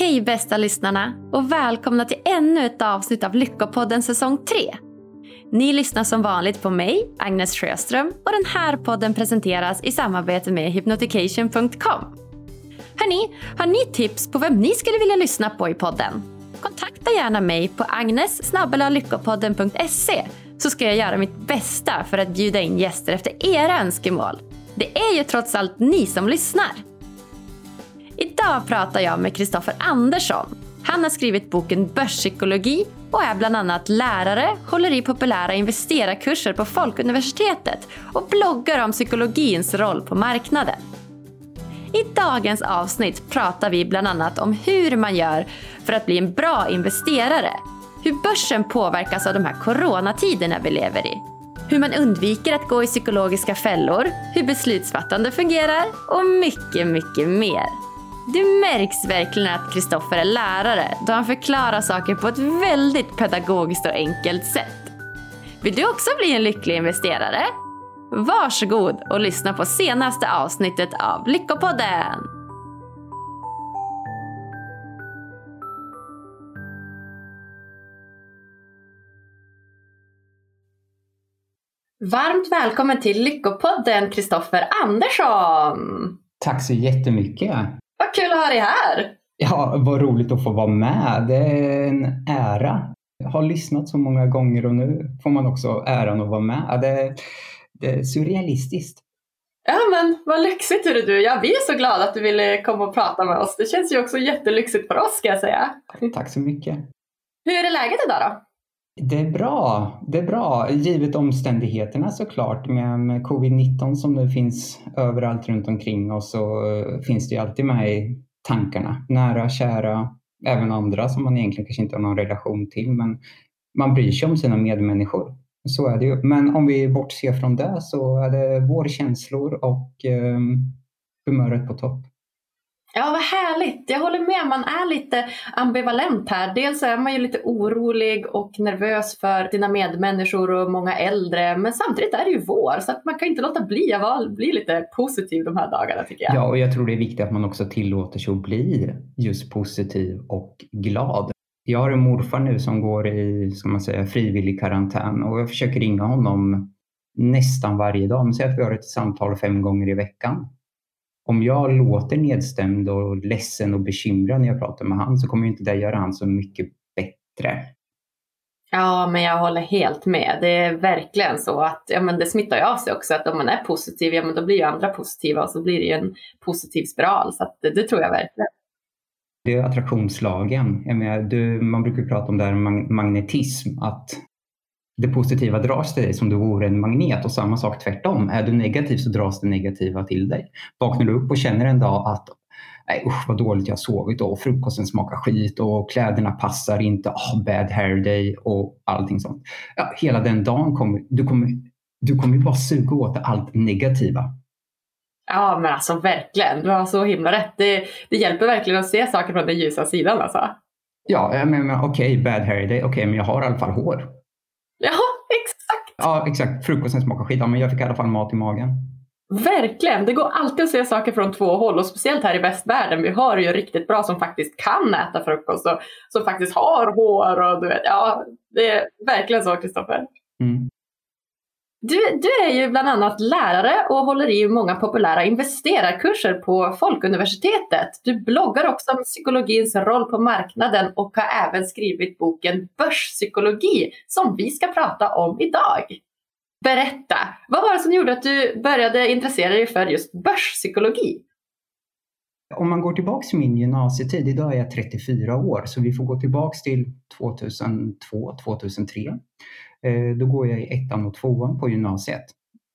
Hej bästa lyssnarna och välkomna till ännu ett avsnitt av Lyckopodden säsong 3. Ni lyssnar som vanligt på mig, Agnes Sjöström och den här podden presenteras i samarbete med hypnotication.com. Hörni, har ni tips på vem ni skulle vilja lyssna på i podden? Kontakta gärna mig på agnes.lyckopodden.se så ska jag göra mitt bästa för att bjuda in gäster efter era önskemål. Det är ju trots allt ni som lyssnar. Idag pratar jag med Kristoffer Andersson. Han har skrivit boken Börspsykologi och är bland annat lärare, håller i populära investerarkurser på Folkuniversitetet och bloggar om psykologins roll på marknaden. I dagens avsnitt pratar vi bland annat om hur man gör för att bli en bra investerare, hur börsen påverkas av de här coronatiderna vi lever i, hur man undviker att gå i psykologiska fällor, hur beslutsfattande fungerar och mycket, mycket mer. Det märks verkligen att Kristoffer är lärare då han förklarar saker på ett väldigt pedagogiskt och enkelt sätt. Vill du också bli en lycklig investerare? Varsågod och lyssna på senaste avsnittet av Lyckopodden! Varmt välkommen till Lyckopodden Kristoffer Andersson! Tack så jättemycket! Vad kul att ha dig här! Ja, vad roligt att få vara med. Det är en ära. Jag har lyssnat så många gånger och nu får man också äran att vara med. Det, det är surrealistiskt. Ja men vad lyxigt är du. Ja, vi är så glada att du ville komma och prata med oss. Det känns ju också jättelyxigt för oss ska jag säga. Tack så mycket. Hur är läget idag då? Det är bra. Det är bra, givet omständigheterna såklart. Med, med covid-19 som nu finns överallt runt omkring oss så eh, finns det ju alltid med i tankarna. Nära, kära, även andra som man egentligen kanske inte har någon relation till. Men man bryr sig om sina medmänniskor. Så är det ju. Men om vi bortser från det så är det vårkänslor och eh, humöret på topp. Ja, vad härligt. Jag håller med. Man är lite ambivalent här. Dels är man ju lite orolig och nervös för sina medmänniskor och många äldre. Men samtidigt är det ju vår så att man kan inte låta bli att bli lite positiv de här dagarna tycker jag. Ja, och jag tror det är viktigt att man också tillåter sig att bli just positiv och glad. Jag har en morfar nu som går i ska man säga, frivillig karantän och jag försöker ringa honom nästan varje dag. Säg att vi har ett samtal fem gånger i veckan om jag låter nedstämd och ledsen och bekymrad när jag pratar med han så kommer inte det göra han så mycket bättre. Ja, men jag håller helt med. Det är verkligen så att ja, men det smittar ju av sig också. Att om man är positiv, ja men då blir ju andra positiva och så blir det ju en positiv spiral. Så det, det, tror jag verkligen. Det är attraktionslagen. Menar, du, man brukar prata om det här magnetism. Att det positiva dras till dig som du vore en magnet och samma sak tvärtom. Är du negativ så dras det negativa till dig. Vaknar du upp och känner en dag att nej usch vad dåligt jag sovit och frukosten smakar skit och kläderna passar inte, oh, bad hair day och allting sånt. Ja, hela den dagen kommer du kommer du kommer bara suga åt allt negativa. Ja men alltså verkligen, du har så himla rätt. Det, det hjälper verkligen att se saker från den ljusa sidan alltså. Ja, men okej, okay, bad hair day, okej okay, men jag har i alla fall hår. Ja, exakt. Ja. Frukosten smakar skit, men jag fick i alla fall mat i magen. Verkligen! Det går alltid att se saker från två håll och speciellt här i västvärlden. Vi har ju riktigt bra som faktiskt kan äta frukost och som faktiskt har hår och du vet, ja, det är verkligen så Kristoffer. Mm. Du, du är ju bland annat lärare och håller i många populära investerarkurser på Folkuniversitetet. Du bloggar också om psykologins roll på marknaden och har även skrivit boken Börspsykologi som vi ska prata om idag. Berätta, vad var det som gjorde att du började intressera dig för just börspsykologi? Om man går tillbaka till min gymnasietid, idag är jag 34 år, så vi får gå tillbaka till 2002, 2003. Eh, då går jag i ettan och tvåan på gymnasiet.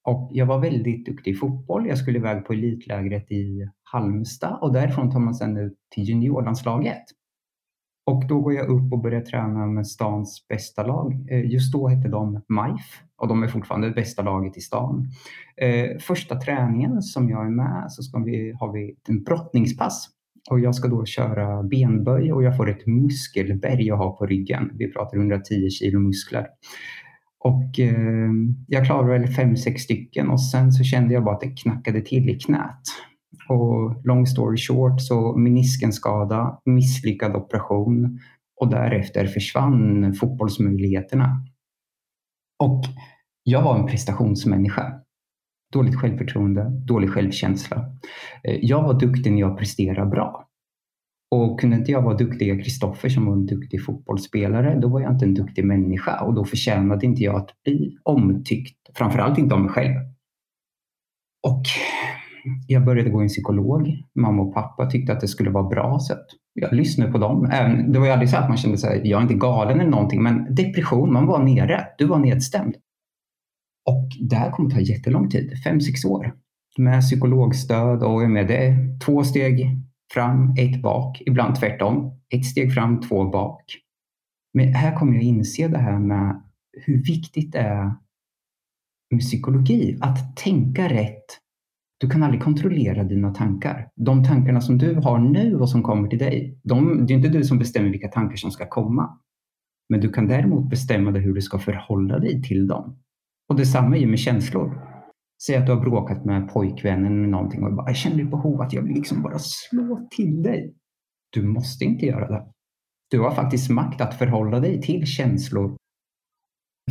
Och jag var väldigt duktig i fotboll. Jag skulle iväg på elitlägret i Halmstad och därifrån tar man sedan ut till juniorlandslaget. Och då går jag upp och börjar träna med stans bästa lag. Eh, just då hette de MIF och de är fortfarande det bästa laget i stan. Eh, första träningen som jag är med så ska vi, har vi en brottningspass och jag ska då köra benböj och jag får ett muskelberg jag har på ryggen. Vi pratar 110 kilo muskler. Och eh, jag klarade väl fem, sex stycken och sen så kände jag bara att det knackade till i knät. Och long story short så meniskenskada, misslyckad operation och därefter försvann fotbollsmöjligheterna. Och jag var en prestationsmänniska. Dåligt självförtroende, dålig självkänsla. Eh, jag var duktig när jag presterade bra. Och kunde inte jag vara duktiga Kristoffer som var en duktig fotbollsspelare, då var jag inte en duktig människa och då förtjänade inte jag att bli omtyckt. Framförallt inte av mig själv. Och jag började gå i en psykolog. Mamma och pappa tyckte att det skulle vara bra, så jag lyssnade på dem. Det var ju aldrig så att man kände sig, jag är inte galen eller någonting, men depression, man var nere. Du var nedstämd. Och det här kommer ta jättelång tid, fem, sex år. Med psykologstöd och med det två steg fram, ett bak, ibland tvärtom. Ett steg fram, två bak. Men här kommer jag inse det här med hur viktigt det är med psykologi. Att tänka rätt. Du kan aldrig kontrollera dina tankar. De tankarna som du har nu och som kommer till dig, de, det är inte du som bestämmer vilka tankar som ska komma. Men du kan däremot bestämma dig hur du ska förhålla dig till dem. Och detsamma är med känslor. Säg att du har bråkat med pojkvännen eller någonting och bara, jag känner ett behov att jag vill liksom bara slå till dig. Du måste inte göra det. Du har faktiskt makt att förhålla dig till känslor.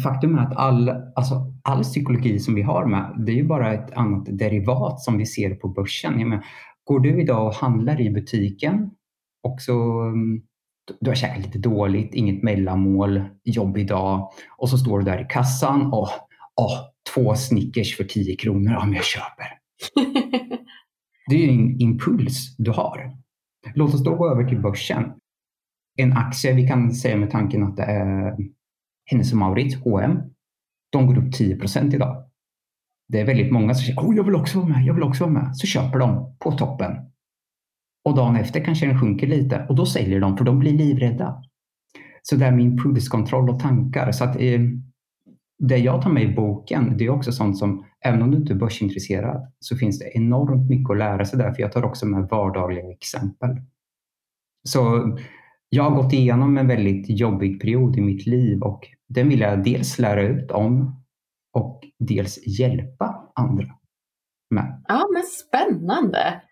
Faktum är att all, alltså, all psykologi som vi har med, det är ju bara ett annat derivat som vi ser på börsen. Jag menar, går du idag och handlar i butiken och så mm, du har käkat lite dåligt, inget mellanmål, jobbig dag och så står du där i kassan och oh, två Snickers för 10 kronor, ja men jag köper. det är en impuls du har. Låt oss då gå över till börsen. En aktie, vi kan säga med tanken att det är Hennes och Mauritz, H&M. De går upp 10 procent idag. Det är väldigt många som säger oh, jag vill också vara med, jag vill också vara med. Så köper de på toppen. Och dagen efter kanske den sjunker lite och då säljer de för de blir livrädda. Så det här med impulskontroll och tankar. Så att, eh, det jag tar med i boken, det är också sånt som, även om du inte är börsintresserad, så finns det enormt mycket att lära sig där, för jag tar också med vardagliga exempel. Så jag har gått igenom en väldigt jobbig period i mitt liv och den vill jag dels lära ut om och dels hjälpa andra med. Ja, men spännande!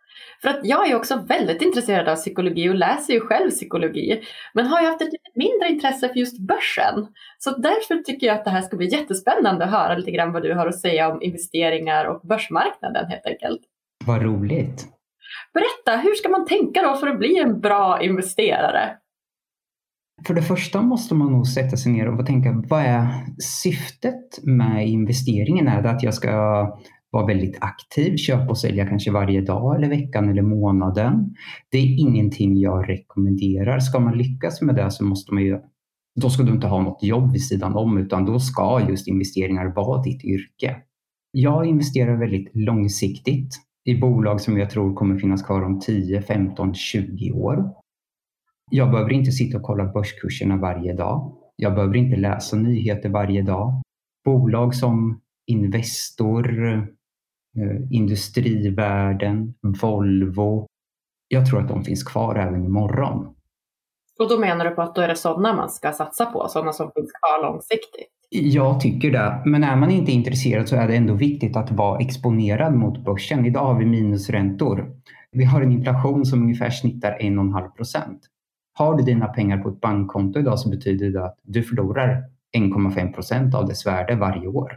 För att jag är också väldigt intresserad av psykologi och läser ju själv psykologi. Men har ju haft ett lite mindre intresse för just börsen. Så därför tycker jag att det här ska bli jättespännande att höra lite grann vad du har att säga om investeringar och börsmarknaden helt enkelt. Vad roligt! Berätta, hur ska man tänka då för att bli en bra investerare? För det första måste man nog sätta sig ner och tänka, vad är syftet med investeringen? Är det att jag ska vara väldigt aktiv, köpa och sälja kanske varje dag eller veckan eller månaden. Det är ingenting jag rekommenderar. Ska man lyckas med det så måste man ju då ska du inte ha något jobb vid sidan om utan då ska just investeringar vara ditt yrke. Jag investerar väldigt långsiktigt i bolag som jag tror kommer finnas kvar om 10, 15, 20 år. Jag behöver inte sitta och kolla börskurserna varje dag. Jag behöver inte läsa nyheter varje dag. Bolag som Investor, Eh, industrivärden, Volvo. Jag tror att de finns kvar även imorgon. Och då menar du på att då är det sådana man ska satsa på, sådana som finns kvar långsiktigt? Jag tycker det, men är man inte intresserad så är det ändå viktigt att vara exponerad mot börsen. Idag har vi minusräntor. Vi har en inflation som ungefär snittar 1,5 procent. Har du dina pengar på ett bankkonto idag så betyder det att du förlorar 1,5 procent av dess värde varje år.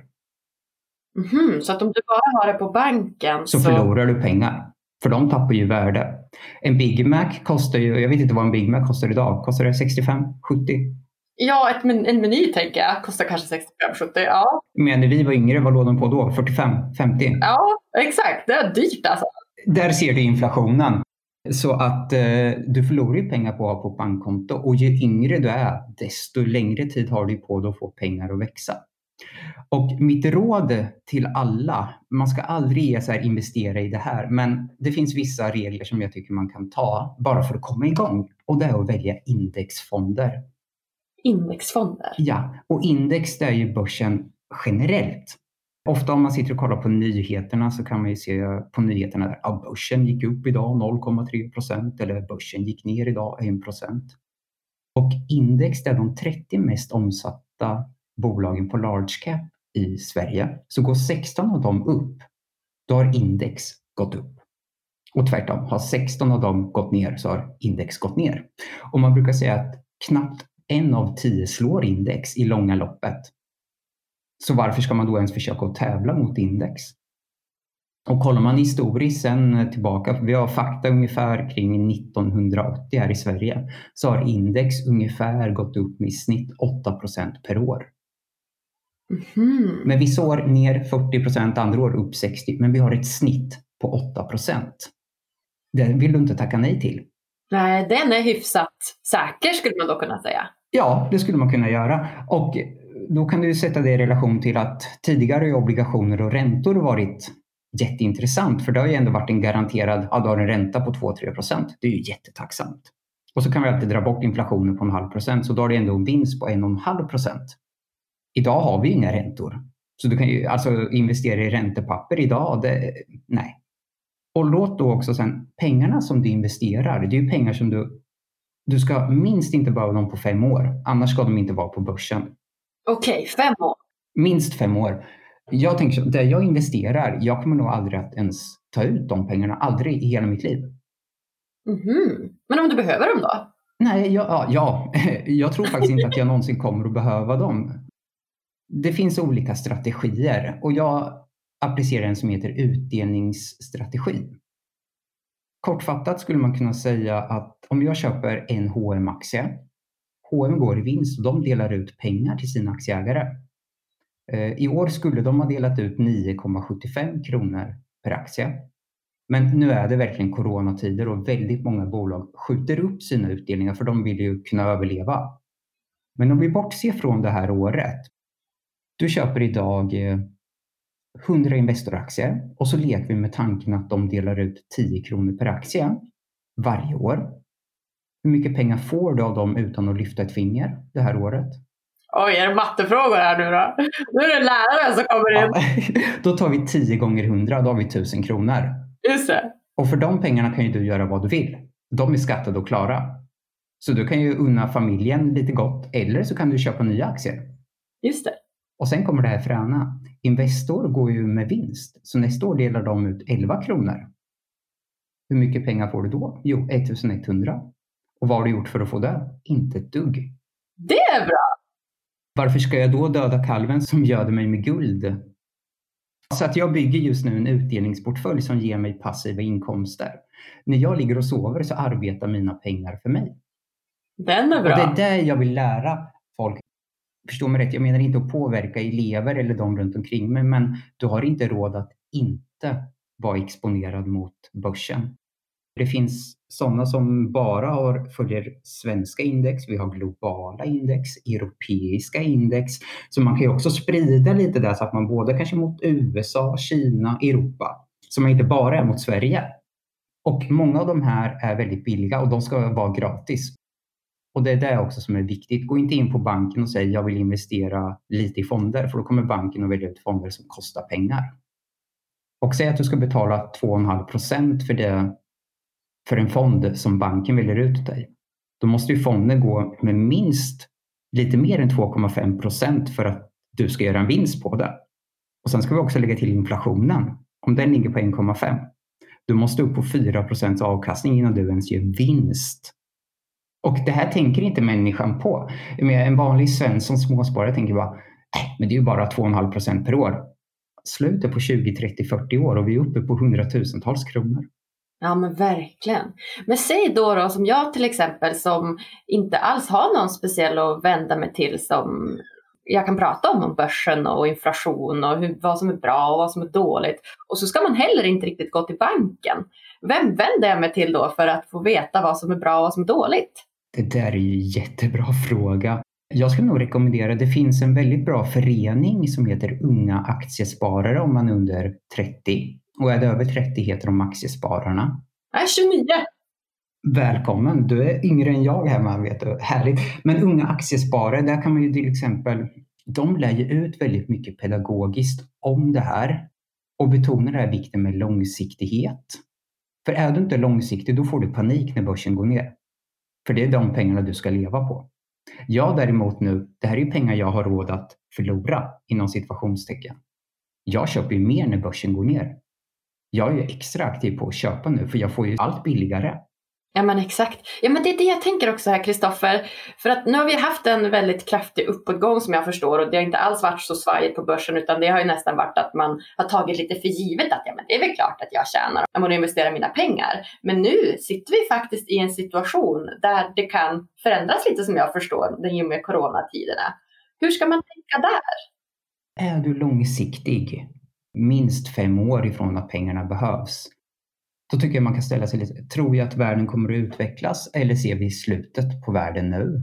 Mm, så att om du bara har det på banken så, så förlorar du pengar. För de tappar ju värde. En Big Mac kostar ju, jag vet inte vad en Big Mac kostar idag. Kostar det 65, 70? Ja, ett, en meny tänker jag kostar kanske 65, 70. Ja. Men när vi var yngre, vad låg de på då? 45, 50? Ja, exakt. Det är dyrt alltså. Där ser du inflationen. Så att eh, du förlorar ju pengar på att ha på bankkonto och ju yngre du är, desto längre tid har du på dig att få pengar att växa. Och mitt råd till alla, man ska aldrig ge så här, investera i det här, men det finns vissa regler som jag tycker man kan ta bara för att komma igång. Och det är att välja indexfonder. Indexfonder? Ja, och index det är ju börsen generellt. Ofta om man sitter och kollar på nyheterna så kan man ju se på nyheterna att ja, börsen gick upp idag 0,3 procent eller börsen gick ner idag 1 procent. Och index det är de 30 mest omsatta bolagen på large cap i Sverige, så går 16 av dem upp, då har index gått upp. Och tvärtom, har 16 av dem gått ner så har index gått ner. Och man brukar säga att knappt en av tio slår index i långa loppet. Så varför ska man då ens försöka att tävla mot index? Och kollar man historiskt sen tillbaka, vi har fakta ungefär kring 1980 här i Sverige, så har index ungefär gått upp med i snitt 8% per år. Mm. Men vissa år ner 40% andra år upp 60 men vi har ett snitt på 8% Det vill du inte tacka nej till. Nej, den är hyfsat säker skulle man då kunna säga. Ja, det skulle man kunna göra. Och då kan du sätta det i relation till att tidigare har obligationer och räntor varit jätteintressant för det har ju ändå varit en garanterad, ja du har en ränta på 2-3 procent. Det är ju jättetacksamt. Och så kan vi alltid dra bort inflationen på en halv procent så då har du ändå en vinst på en och en halv procent. Idag har vi inga räntor. Så du kan ju alltså investera i räntepapper idag. Det, nej. Och låt då också sen pengarna som du investerar, det är ju pengar som du du ska minst inte behöva dem på fem år. Annars ska de inte vara på börsen. Okej, okay, fem år. Minst fem år. Jag tänker så, där jag investerar, jag kommer nog aldrig att ens ta ut de pengarna. Aldrig i hela mitt liv. Mm -hmm. Men om du behöver dem då? Nej, ja, ja, jag tror faktiskt inte att jag någonsin kommer att behöva dem. Det finns olika strategier och jag applicerar en som heter utdelningsstrategi. Kortfattat skulle man kunna säga att om jag köper en hm aktie H&M går i vinst och de delar ut pengar till sina aktieägare. Eh, I år skulle de ha delat ut 9,75 kronor per aktie. Men nu är det verkligen coronatider och väldigt många bolag skjuter upp sina utdelningar för de vill ju kunna överleva. Men om vi bortser från det här året. Du köper idag 100 eh, Investoraktier och så leker vi med tanken att de delar ut 10 kronor per aktie varje år. Hur mycket pengar får du av dem utan att lyfta ett finger det här året? Oj, är det mattefrågor här nu då? Nu är det läraren som kommer in. Ja, då tar vi 10 gånger 100, då har vi 1000 kronor. Just det. Och för de pengarna kan ju du göra vad du vill. De är skattade och klara. Så du kan ju unna familjen lite gott eller så kan du köpa nya aktier. Just det. Och sen kommer det här fräna. Investor går ju med vinst, så nästa år delar de ut 11 kronor. Hur mycket pengar får du då? Jo, 1100. Och vad har du gjort för att få det? Inte ett dugg. Det är bra! Varför ska jag då döda kalven som göder mig med guld? Så att jag bygger just nu en utdelningsportfölj som ger mig passiva inkomster. När jag ligger och sover så arbetar mina pengar för mig. Den är bra. Och det är det jag vill lära. Förstå mig rätt, jag menar inte att påverka elever eller de runt omkring mig, men du har inte råd att inte vara exponerad mot börsen. Det finns sådana som bara har, följer svenska index. Vi har globala index, europeiska index. Så man kan ju också sprida lite där så att man både kanske mot USA, Kina, Europa. Så man inte bara är mot Sverige. Och många av de här är väldigt billiga och de ska vara gratis. Och det är det också som är viktigt. Gå inte in på banken och säg jag vill investera lite i fonder för då kommer banken att välja ut fonder som kostar pengar. Och säg att du ska betala 2,5 procent för det för en fond som banken väljer ut dig, då måste ju fonden gå med minst lite mer än 2,5 procent för att du ska göra en vinst på det. Och sen ska vi också lägga till inflationen. Om den ligger på 1,5, du måste upp på 4 procents avkastning innan du ens gör vinst. Och det här tänker inte människan på. En vanlig Svensson småsparare tänker bara, äh, men det är ju bara 2,5 procent per år. Slutet på 20, 30, 40 år och vi är uppe på hundratusentals kronor. Ja men verkligen. Men säg då, då som jag till exempel som inte alls har någon speciell att vända mig till som jag kan prata om, om börsen och inflation och hur, vad som är bra och vad som är dåligt. Och så ska man heller inte riktigt gå till banken. Vem vänder jag mig till då för att få veta vad som är bra och vad som är dåligt? Det där är ju en jättebra fråga. Jag skulle nog rekommendera, det finns en väldigt bra förening som heter Unga Aktiesparare om man är under 30 och är det över 30 heter de Aktiespararna. Jag är 29. Välkommen! Du är yngre än jag hemma, vet du. Härligt! Men unga aktiesparare, där kan man ju till exempel, de lär ju ut väldigt mycket pedagogiskt om det här och betonar det här vikten med långsiktighet. För är du inte långsiktig, då får du panik när börsen går ner. För det är de pengarna du ska leva på. Jag däremot nu, det här är ju pengar jag har råd att förlora inom situationstecken. Jag köper ju mer när börsen går ner. Jag är ju extra aktiv på att köpa nu för jag får ju allt billigare. Ja men exakt. Ja men det är det jag tänker också här Kristoffer. För att nu har vi haft en väldigt kraftig uppåtgång som jag förstår och det har inte alls varit så svajigt på börsen utan det har ju nästan varit att man har tagit lite för givet att ja men det är väl klart att jag tjänar om jag investerar mina pengar. Men nu sitter vi faktiskt i en situation där det kan förändras lite som jag förstår den i och med coronatiderna. Hur ska man tänka där? Är du långsiktig, minst fem år ifrån att pengarna behövs, då tycker jag man kan ställa sig lite, tror jag att världen kommer att utvecklas eller ser vi slutet på världen nu?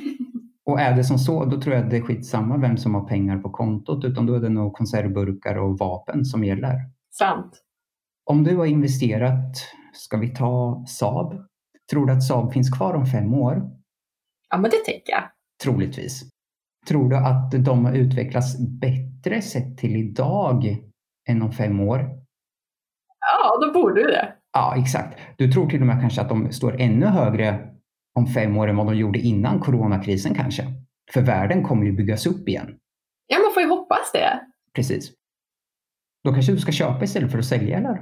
Och är det som så, då tror jag att det är skitsamma vem som har pengar på kontot, utan då är det nog konservburkar och vapen som gäller. Sant. Om du har investerat, ska vi ta Saab? Tror du att Saab finns kvar om fem år? Ja, men det tänker jag. Troligtvis. Tror du att de har utvecklats bättre sett till idag än om fem år? Ja, då borde det. Ja, exakt. Du tror till och med kanske att de står ännu högre om fem år än vad de gjorde innan coronakrisen kanske. För världen kommer ju byggas upp igen. Ja, man får ju hoppas det. Precis. Då kanske du ska köpa istället för att sälja, eller?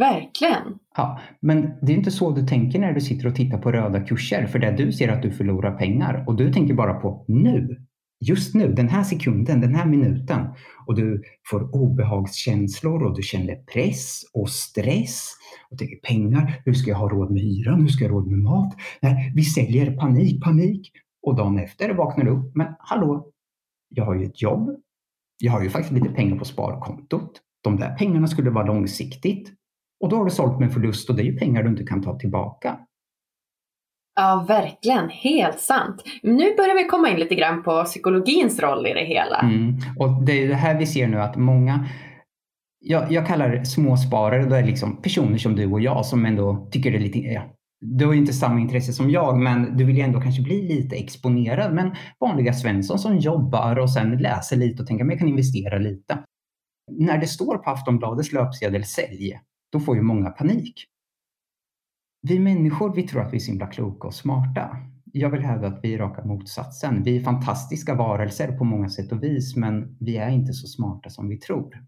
Verkligen. Ja, men det är inte så du tänker när du sitter och tittar på röda kurser, för där du ser att du förlorar pengar och du tänker bara på nu just nu, den här sekunden, den här minuten. Och du får obehagskänslor och du känner press och stress. Och tänker pengar, hur ska jag ha råd med hyran? Hur ska jag ha råd med mat? Nej, vi säljer, panik, panik. Och dagen efter vaknar du upp, men hallå, jag har ju ett jobb. Jag har ju faktiskt lite pengar på sparkontot. De där pengarna skulle vara långsiktigt. Och då har du sålt med förlust och det är ju pengar du inte kan ta tillbaka. Ja, verkligen. Helt sant. Nu börjar vi komma in lite grann på psykologins roll i det hela. Mm. Och det är det här vi ser nu att många jag, jag kallar det småsparare, det är liksom personer som du och jag som ändå tycker det är lite, ja, du har ju inte samma intresse som jag, men du vill ju ändå kanske bli lite exponerad. Men vanliga Svensson som jobbar och sen läser lite och tänker att jag kan investera lite. När det står på Aftonbladets löpsedel sälj, då får ju många panik vi människor, vi tror att vi är så himla kloka och smarta. Jag vill hävda att vi är raka motsatsen. Vi är fantastiska varelser på många sätt och vis, men vi är inte så smarta som vi tror.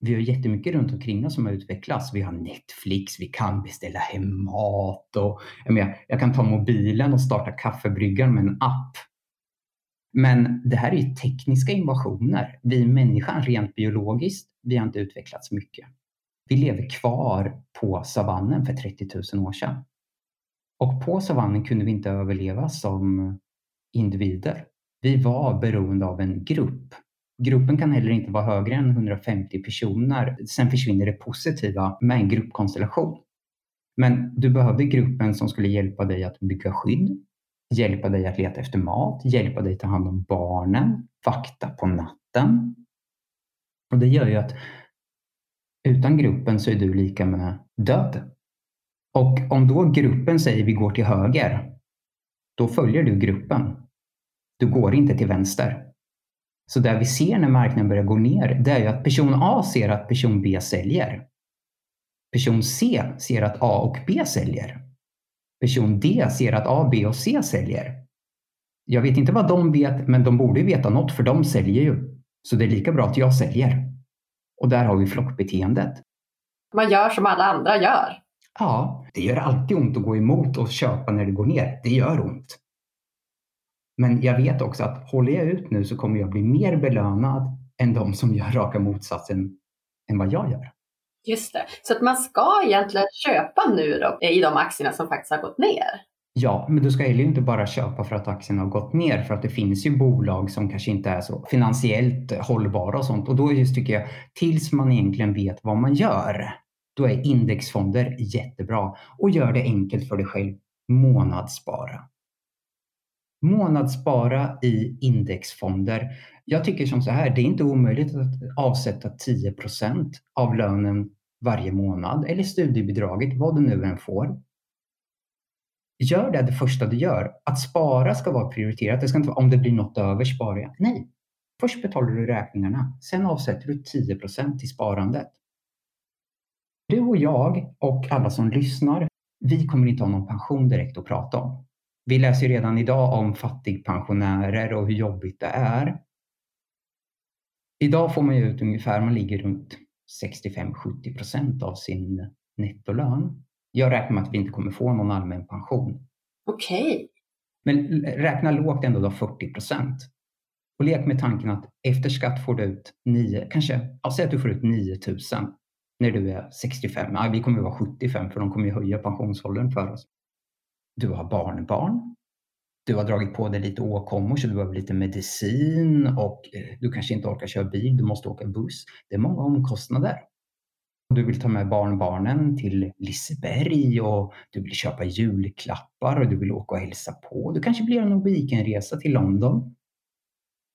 Vi har jättemycket runt omkring oss som har utvecklats. Vi har Netflix, vi kan beställa hem mat och jag, menar, jag kan ta mobilen och starta kaffebryggaren med en app. Men det här är ju tekniska innovationer. Vi människan rent biologiskt, vi har inte utvecklats mycket. Vi lever kvar på savannen för 30 000 år sedan. Och på savannen kunde vi inte överleva som individer. Vi var beroende av en grupp. Gruppen kan heller inte vara högre än 150 personer. Sen försvinner det positiva med en gruppkonstellation. Men du behövde gruppen som skulle hjälpa dig att bygga skydd, hjälpa dig att leta efter mat, hjälpa dig ta hand om barnen, vakta på natten. Och det gör ju att utan gruppen så är du lika med död. Och om då gruppen säger vi går till höger, då följer du gruppen. Du går inte till vänster. Så det vi ser när marknaden börjar gå ner, det är ju att person A ser att person B säljer. Person C ser att A och B säljer. Person D ser att A, B och C säljer. Jag vet inte vad de vet, men de borde veta något för de säljer ju. Så det är lika bra att jag säljer. Och där har vi flockbeteendet. Man gör som alla andra gör. Ja, det gör alltid ont att gå emot och köpa när det går ner. Det gör ont. Men jag vet också att håller jag ut nu så kommer jag bli mer belönad än de som gör raka motsatsen än vad jag gör. Just det, så att man ska egentligen köpa nu då i de aktierna som faktiskt har gått ner? Ja, men du ska heller inte bara köpa för att aktien har gått ner för att det finns ju bolag som kanske inte är så finansiellt hållbara och sånt. Och då just tycker jag, tills man egentligen vet vad man gör, då är indexfonder jättebra och gör det enkelt för dig själv. Månadsspara. Månadsspara i indexfonder. Jag tycker som så här, det är inte omöjligt att avsätta 10% av lönen varje månad eller studiebidraget, vad du nu än får Gör det det första du gör. Att spara ska vara prioriterat. Det ska inte vara om det blir något över sparar jag. Nej, först betalar du räkningarna. Sen avsätter du 10% till sparandet. Du och jag och alla som lyssnar, vi kommer inte ha någon pension direkt att prata om. Vi läser redan idag om fattigpensionärer och hur jobbigt det är. Idag får man ju ut ungefär, man ligger runt 65-70 procent av sin nettolön. Jag räknar med att vi inte kommer få någon allmän pension. Okej. Okay. Men räkna lågt ändå då 40 procent. Och lek med tanken att efter skatt får du ut 9, kanske, ja, säg att du får ut 9 000 när du är 65. Ja, vi kommer att vara 75 för de kommer ju höja pensionsåldern för oss. Du har barnbarn. Du har dragit på dig lite åkommor så du behöver lite medicin och eh, du kanske inte orkar köra bil, du måste åka buss. Det är många omkostnader. Du vill ta med barnbarnen till Liseberg och du vill köpa julklappar och du vill åka och hälsa på. Du kanske vill göra någon weekendresa till London.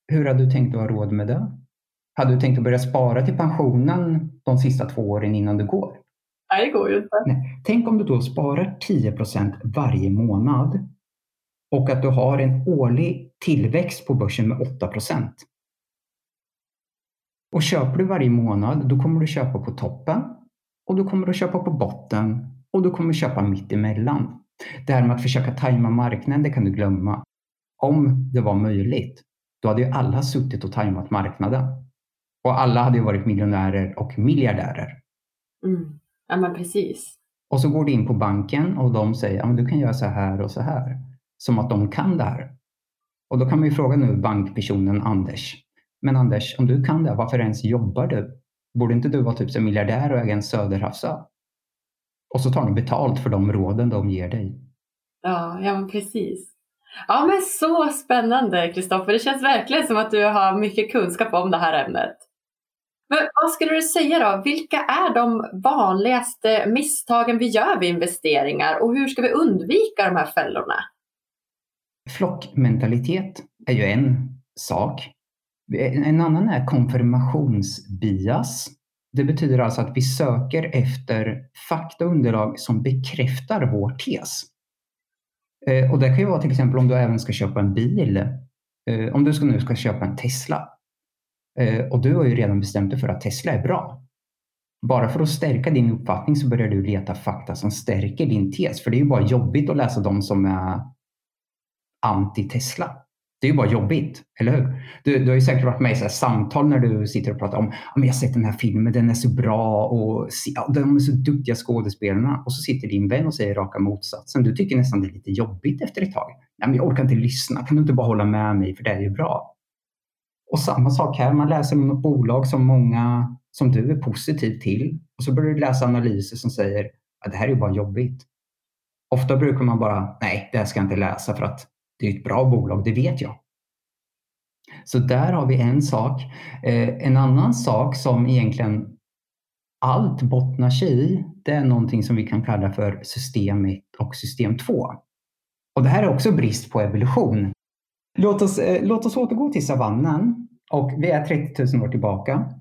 Hur hade du tänkt att ha råd med det? Hade du tänkt att börja spara till pensionen de sista två åren innan du går? Nej, det går ju inte. Nej. Tänk om du då sparar 10% varje månad och att du har en årlig tillväxt på börsen med 8 Och köper du varje månad, då kommer du köpa på toppen och då kommer du köpa på botten och du kommer köpa mitt emellan. Det här med att försöka tajma marknaden, det kan du glömma. Om det var möjligt, då hade ju alla suttit och tajmat marknaden. Och alla hade ju varit miljonärer och miljardärer. Mm. Ja, men precis. Och så går du in på banken och de säger att du kan göra så här och så här. Som att de kan det här. Och då kan man ju fråga nu bankpersonen Anders. Men Anders, om du kan det, varför ens jobbar du? Borde inte du vara typ som miljardär och äga en Söderhavsö? Och så tar de betalt för de råden de ger dig. Ja, ja men precis. Ja men så spännande Kristoffer. Det känns verkligen som att du har mycket kunskap om det här ämnet. Men vad skulle du säga då? Vilka är de vanligaste misstagen vi gör vid investeringar och hur ska vi undvika de här fällorna? Flockmentalitet är ju en sak. Eh, en annan är konfirmationsbias. Det betyder alltså att vi söker efter fakta och underlag som bekräftar vår tes. Eh, och det kan ju vara till exempel om du även ska köpa en bil. Eh, om du nu ska köpa en Tesla och du har ju redan bestämt dig för att Tesla är bra. Bara för att stärka din uppfattning så börjar du leta fakta som stärker din tes. För det är ju bara jobbigt att läsa de som är anti-Tesla. Det är ju bara jobbigt, eller hur? Du, du har ju säkert varit med i så samtal när du sitter och pratar om att jag har sett den här filmen, den är så bra och ja, de är så duktiga skådespelarna. Och så sitter din vän och säger raka motsatsen. Du tycker nästan det är lite jobbigt efter ett tag. Nej, men jag orkar inte lyssna. Kan du inte bara hålla med mig för det är ju bra? Och samma sak här, man läser om något bolag som många som du är positiv till och så börjar du läsa analyser som säger att det här är bara jobbigt. Ofta brukar man bara, nej, det här ska jag inte läsa för att det är ett bra bolag, det vet jag. Så där har vi en sak. Eh, en annan sak som egentligen allt bottnar sig i, det är någonting som vi kan kalla för system 1 och system 2. Och det här är också brist på evolution. Låt oss, eh, låt oss återgå till savannen och vi är 30 000 år tillbaka.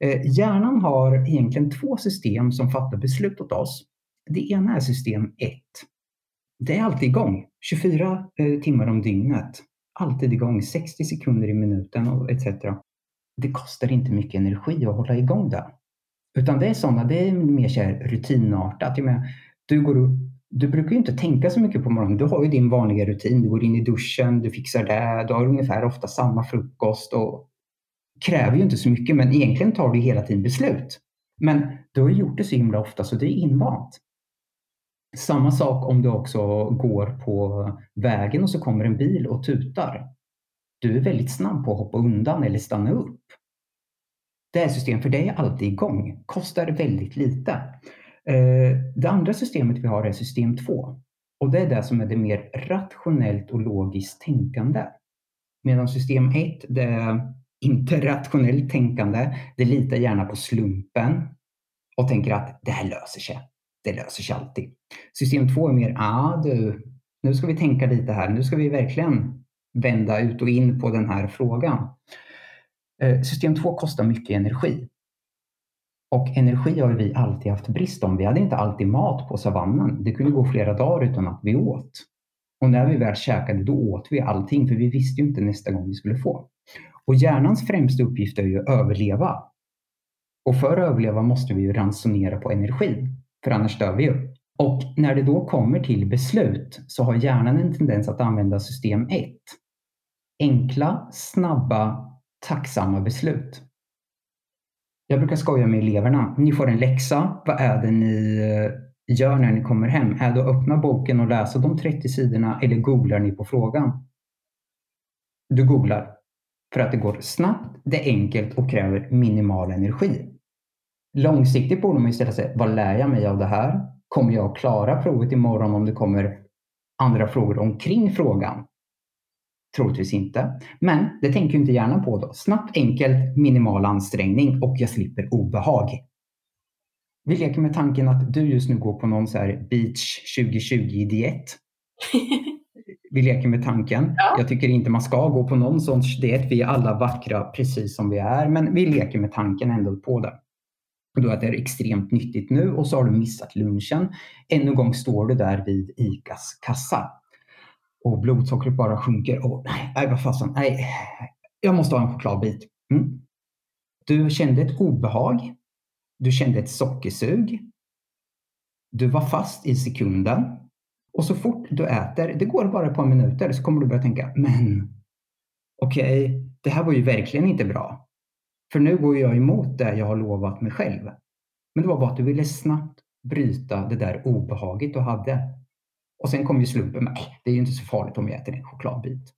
Eh, hjärnan har egentligen två system som fattar beslut åt oss. Det ena är system 1. Det är alltid igång, 24 eh, timmar om dygnet. Alltid igång, 60 sekunder i minuten och etc. Det kostar inte mycket energi att hålla igång det. Utan det är sådana, det är mer så rutinartat. Menar, du går upp du brukar ju inte tänka så mycket på morgonen. Du har ju din vanliga rutin. Du går in i duschen, du fixar det. Du har ungefär ofta samma frukost och kräver ju inte så mycket, men egentligen tar du hela tiden beslut. Men du har gjort det så himla ofta så det är invant. Samma sak om du också går på vägen och så kommer en bil och tutar. Du är väldigt snabb på att hoppa undan eller stanna upp. Det här systemet för dig är alltid igång, kostar väldigt lite. Eh, det andra systemet vi har är system 2 och det är det som är det mer rationellt och logiskt tänkande. Medan system 1, det är inte rationellt tänkande. Det litar gärna på slumpen och tänker att det här löser sig. Det löser sig alltid. System 2 är mer, ah du, nu ska vi tänka lite här. Nu ska vi verkligen vända ut och in på den här frågan. Eh, system 2 kostar mycket energi. Och energi har vi alltid haft brist om. Vi hade inte alltid mat på savannen. Det kunde gå flera dagar utan att vi åt. Och när vi väl käkade, då åt vi allting, för vi visste ju inte nästa gång vi skulle få. Och hjärnans främsta uppgift är ju att överleva. Och för att överleva måste vi ju ransonera på energi, för annars dör vi ju. Och när det då kommer till beslut så har hjärnan en tendens att använda system 1. Enkla, snabba, tacksamma beslut. Jag brukar skoja med eleverna. Ni får en läxa. Vad är det ni eh, gör när ni kommer hem? Är det att öppna boken och läsa de 30 sidorna eller googlar ni på frågan? Du googlar för att det går snabbt, det är enkelt och kräver minimal energi. Långsiktigt borde man ställa sig, vad lär jag mig av det här? Kommer jag att klara provet imorgon om det kommer andra frågor omkring frågan? Troligtvis inte. Men det tänker ju inte hjärnan på då. Snabbt, enkelt, minimal ansträngning och jag slipper obehag. Vi leker med tanken att du just nu går på någon så här beach 2020-diet. vi leker med tanken. Ja. Jag tycker inte man ska gå på någon sån diet. Vi är alla vackra precis som vi är, men vi leker med tanken ändå på det. Då att det är extremt nyttigt nu och så har du missat lunchen. Ännu en gång står du där vid ICAs kassa och blodsockret bara sjunker. Och, nej, vad fasen, nej, jag måste ha en chokladbit. Mm. Du kände ett obehag. Du kände ett sockersug. Du var fast i sekunden. Och så fort du äter, det går bara ett par minuter, så kommer du börja tänka, men okej, okay, det här var ju verkligen inte bra. För nu går jag emot det jag har lovat mig själv. Men det var bara att du ville snabbt bryta det där obehaget du hade. Och sen kom ju slumpen, nej, det är ju inte så farligt om jag äter en chokladbit.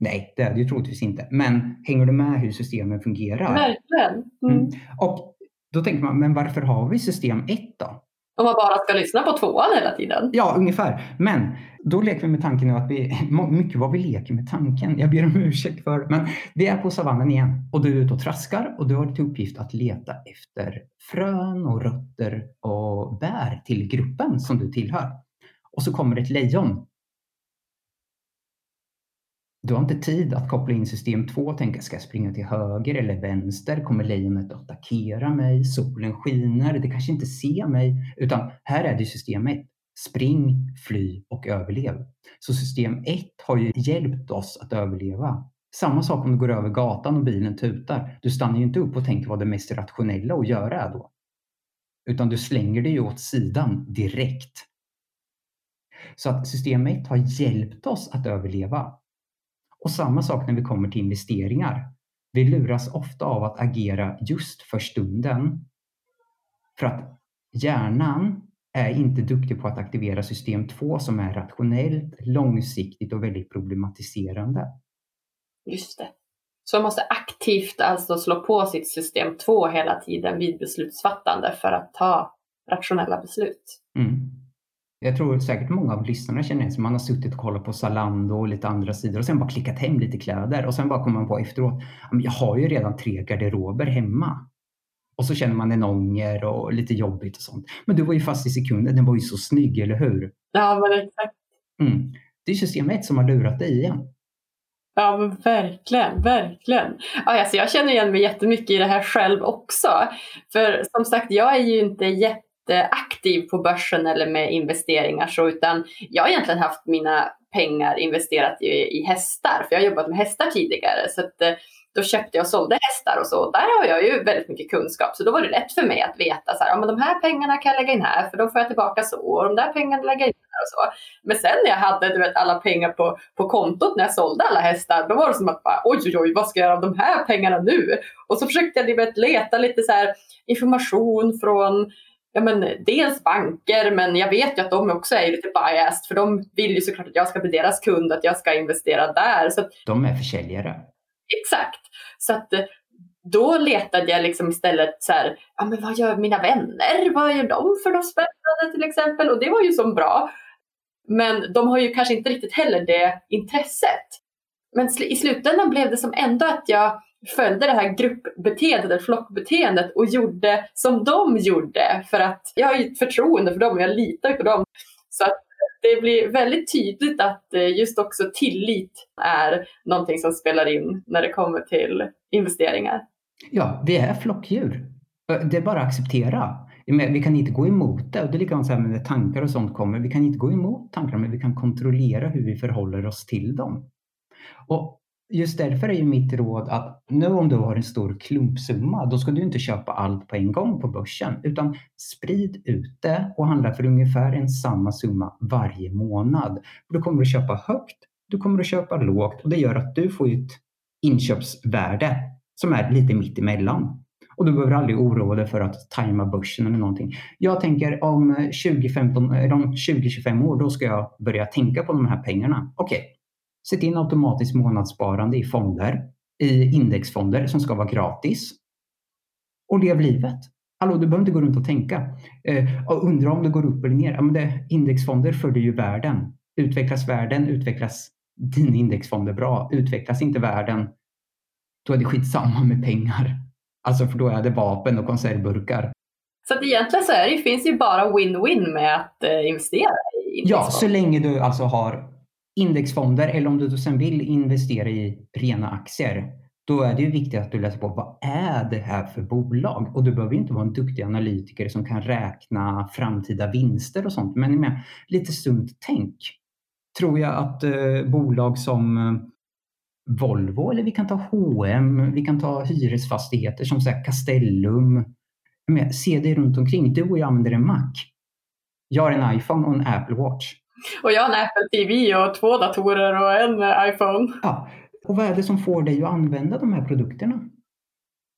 Nej, det är det ju troligtvis inte. Men hänger du med hur systemen fungerar? Verkligen. Mm. Mm. Och då tänker man, men varför har vi system 1 då? Om man bara ska lyssna på tvåan hela tiden. Ja, ungefär. Men då leker vi med tanken nu att vi, mycket vad vi leker med tanken, jag ber om ursäkt för, men vi är på savannen igen och du är ute och traskar och du har till uppgift att leta efter frön och rötter och bär till gruppen som du tillhör. Och så kommer ett lejon du har inte tid att koppla in system 2 och tänka, ska jag springa till höger eller vänster? Kommer lejonet att attackera mig? Solen skiner, det kanske inte ser mig. Utan här är det system 1. Spring, fly och överlev. Så system 1 har ju hjälpt oss att överleva. Samma sak om du går över gatan och bilen tutar. Du stannar ju inte upp och tänker vad det mest rationella att göra är då. Utan du slänger dig åt sidan direkt. Så att system 1 har hjälpt oss att överleva. Och samma sak när vi kommer till investeringar. Vi luras ofta av att agera just för stunden. För att hjärnan är inte duktig på att aktivera system 2 som är rationellt, långsiktigt och väldigt problematiserande. Just det. Så man måste aktivt alltså slå på sitt system 2 hela tiden vid beslutsfattande för att ta rationella beslut. Mm. Jag tror säkert många av lyssnarna känner igen sig. Man har suttit och kollat på Zalando och lite andra sidor och sen bara klickat hem lite kläder och sen bara kommer man på efteråt. Jag har ju redan tre garderober hemma. Och så känner man en ånger och lite jobbigt och sånt. Men du var ju fast i sekunden. Den var ju så snygg, eller hur? Ja, men exakt. Mm. Det är system 1 som har lurat dig igen. Ja, men verkligen, verkligen. Alltså jag känner igen mig jättemycket i det här själv också. För som sagt, jag är ju inte jätte aktiv på börsen eller med investeringar så utan jag har egentligen haft mina pengar investerat i, i hästar för jag har jobbat med hästar tidigare så att, eh, då köpte jag och sålde hästar och så. Där har jag ju väldigt mycket kunskap så då var det lätt för mig att veta så här, ja, men de här pengarna kan jag lägga in här för då får jag tillbaka så och de där pengarna lägger jag in här och så. Men sen när jag hade du vet, alla pengar på, på kontot när jag sålde alla hästar då var det som att bara, oj oj oj vad ska jag göra av de här pengarna nu? Och så försökte jag vet, leta lite så här, information från ja, men dels banker, men jag vet ju att de också är lite biased för de vill ju såklart att jag ska bli deras kund, att jag ska investera där. Så att, de är försäljare. Exakt. Så att då letade jag liksom istället så här, ja men vad gör mina vänner? Vad gör de för något spännande till exempel? Och det var ju så bra. Men de har ju kanske inte riktigt heller det intresset. Men i slutändan blev det som ändå att jag följde det här gruppbeteendet, eller flockbeteendet och gjorde som de gjorde. För att jag har ju ett förtroende för dem och jag litar på dem. Så att det blir väldigt tydligt att eh, just också tillit är någonting som spelar in när det kommer till investeringar. Ja, vi är flockdjur. Eh, det är bara att acceptera. Vi kan inte gå emot det. Och det är likadant så här med tankar och sånt kommer. Vi kan inte gå emot tankarna, men vi kan kontrollera hur vi förhåller oss till dem. Och just därför är ju mitt råd att nu om du har en stor klumpsumma, då ska du inte köpa allt på en gång på börsen, utan sprid ut det och handla för ungefär en samma summa varje månad. Då kommer du köpa högt, du kommer att köpa lågt och det gör att du får ett inköpsvärde som är lite mitt emellan. Och du behöver aldrig oroa dig för att tajma börsen eller någonting. Jag tänker om 2015, eller om 20-25 år, då ska jag börja tänka på de här pengarna. Okej, okay sätt in automatiskt månadssparande i fonder, i indexfonder som ska vara gratis. Och lev livet. Hallå, du behöver inte gå runt och tänka. Eh, och undra om det går upp eller ner. Ja, men det, indexfonder följer ju världen. Utvecklas världen, utvecklas dina indexfonder bra. Utvecklas inte världen, då är det skitsamma med pengar. Alltså för då är det vapen och konservburkar. Så att egentligen så är det, finns ju bara win-win med att eh, investera i indexfonder. Ja, så länge du alltså har indexfonder eller om du sen vill investera i rena aktier. Då är det ju viktigt att du läser på vad är det här för bolag? Och du behöver inte vara en duktig analytiker som kan räkna framtida vinster och sånt. Men med lite sunt tänk tror jag att eh, bolag som eh, Volvo eller vi kan ta H&M, vi kan ta hyresfastigheter som så Castellum. Men se dig runt omkring. Du och jag använder en Mac. Jag har en iPhone och en Apple Watch. Och jag har en Apple TV och två datorer och en eh, iPhone. Ja, och vad är det som får dig att använda de här produkterna?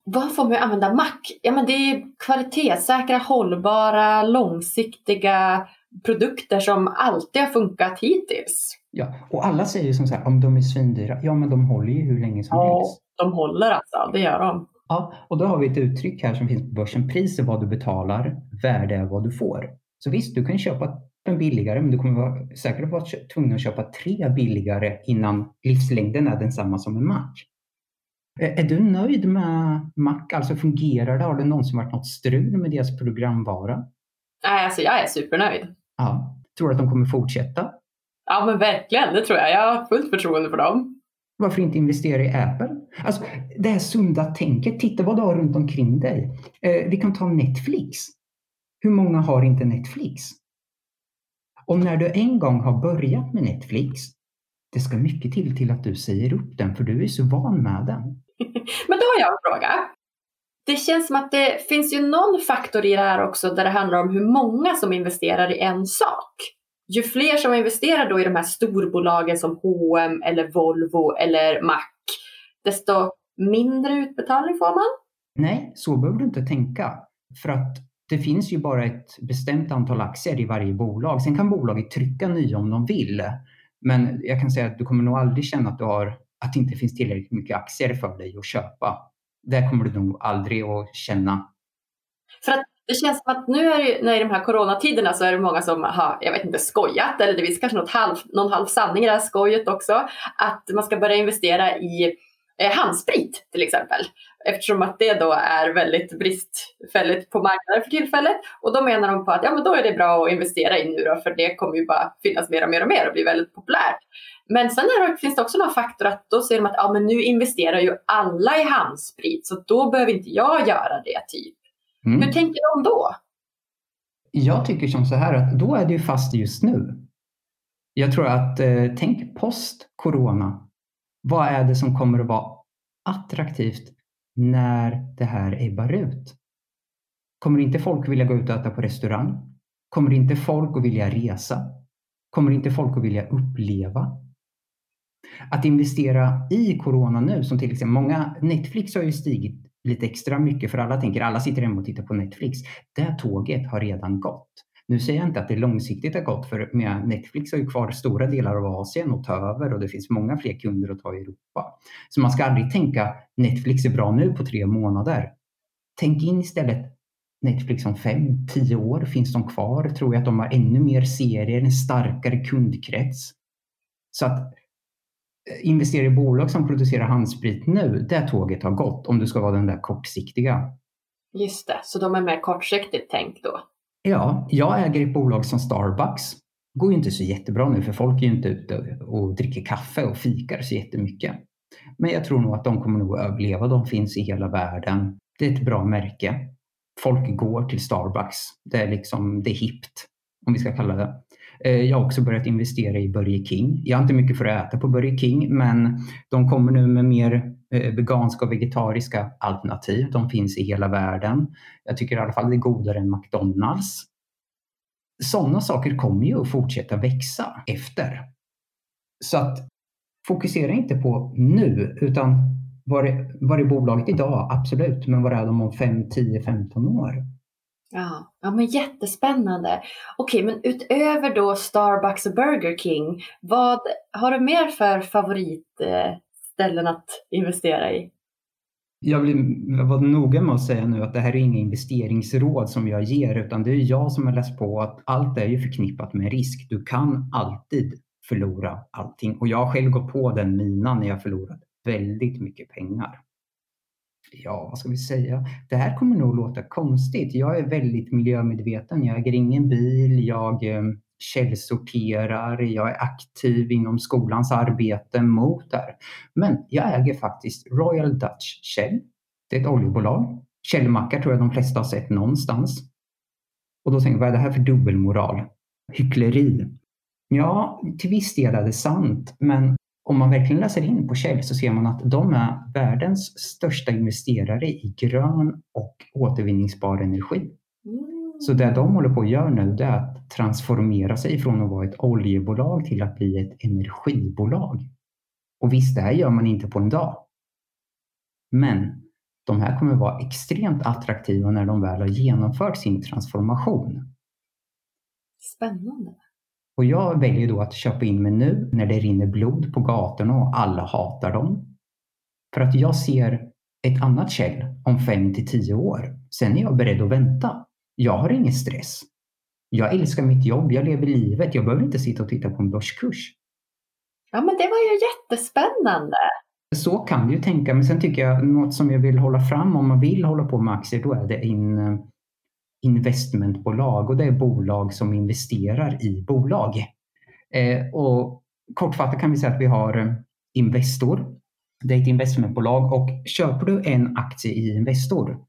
Vad får mig att använda Mac? Ja, men det är kvalitetssäkra, hållbara, långsiktiga produkter som alltid har funkat hittills. Ja, och alla säger som så här, om de är svindyra, ja men de håller ju hur länge som ja, helst. de håller alltså, det gör de. Ja, och då har vi ett uttryck här som finns på börsen. Pris är vad du betalar, värde är vad du får. Så visst, du kan köpa en billigare, men du kommer vara säkert vara tvungen att köpa tre billigare innan livslängden är densamma som en Mac. Är du nöjd med Mac? Alltså fungerar det? Har det någonsin varit något strul med deras programvara? Nej, alltså jag är supernöjd. Ja. Tror du att de kommer fortsätta? Ja, men verkligen. Det tror jag. Jag har fullt förtroende för dem. Varför inte investera i Apple? Alltså, det här sunda tänket. Titta vad du har runt omkring dig. Eh, vi kan ta Netflix. Hur många har inte Netflix? Och när du en gång har börjat med Netflix, det ska mycket till till att du säger upp den, för du är så van med den. Men då har jag en fråga. Det känns som att det finns ju någon faktor i det här också där det handlar om hur många som investerar i en sak. Ju fler som investerar då i de här storbolagen som H&M eller Volvo eller Mac, desto mindre utbetalning får man. Nej, så behöver du inte tänka. För att det finns ju bara ett bestämt antal aktier i varje bolag. Sen kan bolaget trycka nya om de vill. Men jag kan säga att du kommer nog aldrig känna att, du har, att det inte finns tillräckligt mycket aktier för dig att köpa. Det kommer du nog aldrig att känna. För att det känns som att nu är det, när i de här coronatiderna så är det många som har, jag vet inte, skojat eller det finns kanske något halv, någon halv sanning i det här skojet också. Att man ska börja investera i eh, handsprit till exempel. Eftersom att det då är väldigt bristfälligt på marknaden för tillfället. Och då menar de på att ja, men då är det bra att investera i nu då, för det kommer ju bara finnas mer och mer och mer och bli väldigt populärt. Men sen det, finns det också någon faktor att då ser de att ja, men nu investerar ju alla i handsprit så då behöver inte jag göra det. typ. Mm. Hur tänker de då? Jag tycker som så här att då är det ju fast just nu. Jag tror att eh, tänk post corona. Vad är det som kommer att vara attraktivt när det här ebbar ut? Kommer inte folk vilja gå ut och äta på restaurang? Kommer inte folk att vilja resa? Kommer inte folk att vilja uppleva? Att investera i corona nu, som till exempel många, Netflix har ju stigit lite extra mycket för alla tänker alla sitter hemma och tittar på Netflix. Det tåget har redan gått. Nu säger jag inte att det långsiktigt har gått för Netflix har ju kvar stora delar av Asien att ta över och det finns många fler kunder att ta i Europa. Så man ska aldrig tänka Netflix är bra nu på tre månader. Tänk in istället Netflix om fem, tio år. Finns de kvar? Tror jag att de har ännu mer serier, en starkare kundkrets. Så att eh, investera i bolag som producerar handsprit nu, det tåget har gått om du ska vara den där kortsiktiga. Just det, så de är mer kortsiktigt tänkt då? Ja, jag äger ett bolag som Starbucks. Det går ju inte så jättebra nu för folk är ju inte ute och dricker kaffe och fikar så jättemycket. Men jag tror nog att de kommer nog överleva. De finns i hela världen. Det är ett bra märke. Folk går till Starbucks. Det är liksom, det är hippt, om vi ska kalla det. Eh, jag har också börjat investera i Burger King. Jag har inte mycket för att äta på Burger King, men de kommer nu med mer Eh, veganska och vegetariska alternativ. De finns i hela världen. Jag tycker i alla fall det är godare än McDonalds. Sådana saker kommer ju att fortsätta växa efter. Så att fokusera inte på nu, utan Var är, var är bolaget idag? Absolut, men var är de om 5, 10, 15 år? Ja, ja men jättespännande. Okej, men utöver då Starbucks och Burger King, vad har du mer för favorit eh, ställen att investera i? Jag vill vara noga med att säga nu att det här är inga investeringsråd som jag ger, utan det är jag som har läst på att allt är ju förknippat med risk. Du kan alltid förlora allting och jag har själv gått på den minan när jag förlorat väldigt mycket pengar. Ja, vad ska vi säga? Det här kommer nog låta konstigt. Jag är väldigt miljömedveten. Jag äger ingen bil. Jag eh, källsorterar. Jag är aktiv inom skolans arbete mot det här. Men jag äger faktiskt Royal Dutch Shell. Det är ett oljebolag. Källmackar tror jag de flesta har sett någonstans. Och då tänker jag, vad är det här för dubbelmoral? Hyckleri. Ja, till viss del är det sant, men om man verkligen läser in på Shell så ser man att de är världens största investerare i grön och återvinningsbar energi. Så det de håller på att göra nu det är att transformera sig från att vara ett oljebolag till att bli ett energibolag. Och visst, det här gör man inte på en dag. Men de här kommer vara extremt attraktiva när de väl har genomfört sin transformation. Spännande. Och jag väljer då att köpa in mig nu när det rinner blod på gatorna och alla hatar dem. För att jag ser ett annat käll om 5 till 10 år. Sen är jag beredd att vänta. Jag har ingen stress. Jag älskar mitt jobb, jag lever livet. Jag behöver inte sitta och titta på en börskurs. Ja, men det var ju jättespännande. Så kan du tänka, men sen tycker jag något som jag vill hålla fram om man vill hålla på med aktier, då är det in investmentbolag och det är bolag som investerar i bolag. Eh, och kortfattat kan vi säga att vi har eh, Investor. Det är ett investmentbolag och köper du en aktie i Investor